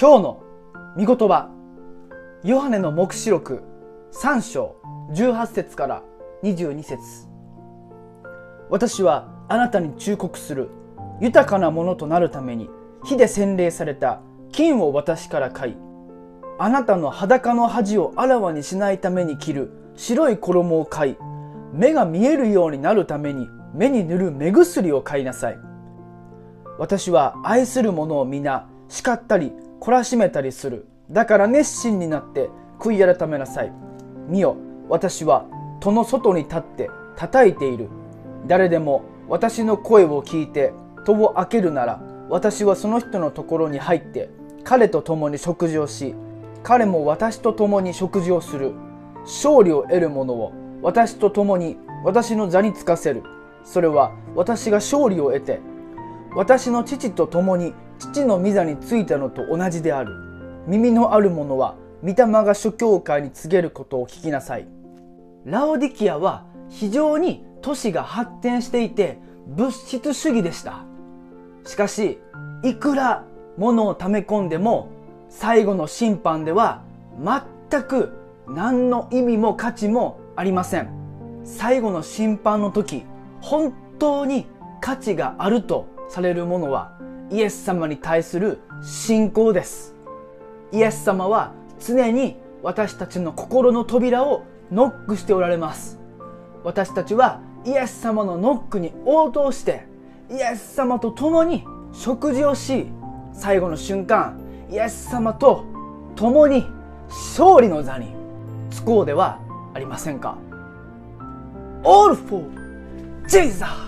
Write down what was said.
今日の御言葉ヨハネの黙示録3章18節から22節。私はあなたに忠告する豊かなものとなるために火で洗礼された金を私から買いあなたの裸の恥をあらわにしないために着る白い衣を買い目が見えるようになるために目に塗る目薬を買いなさい。私は愛する者を皆叱ったり懲らしめたりする。だから熱心になって悔い改めなさい。見よ私は戸の外に立って叩いている。誰でも私の声を聞いて戸を開けるなら私はその人のところに入って彼と共に食事をし彼も私と共に食事をする。勝利を得る者を私と共に私の座につかせる。それは私が勝利を得て私の父と共に父の御座についたのと同じである。耳のある者は御霊が諸教会に告げることを聞きなさい。ラオディキアは非常に都市が発展していて物質主義でした。しかしいくら物を溜め込んでも最後の審判では全く何の意味も価値もありません。最後の審判の時本当に価値があるとされるものはイエス様に対する信仰です。イエス様は常に私たちの心の扉をノックしておられます。私たちはイエス様のノックに応答してイエス様と共に食事をし最後の瞬間イエス様と共に勝利の座につこうではありませんか？All for Jesus!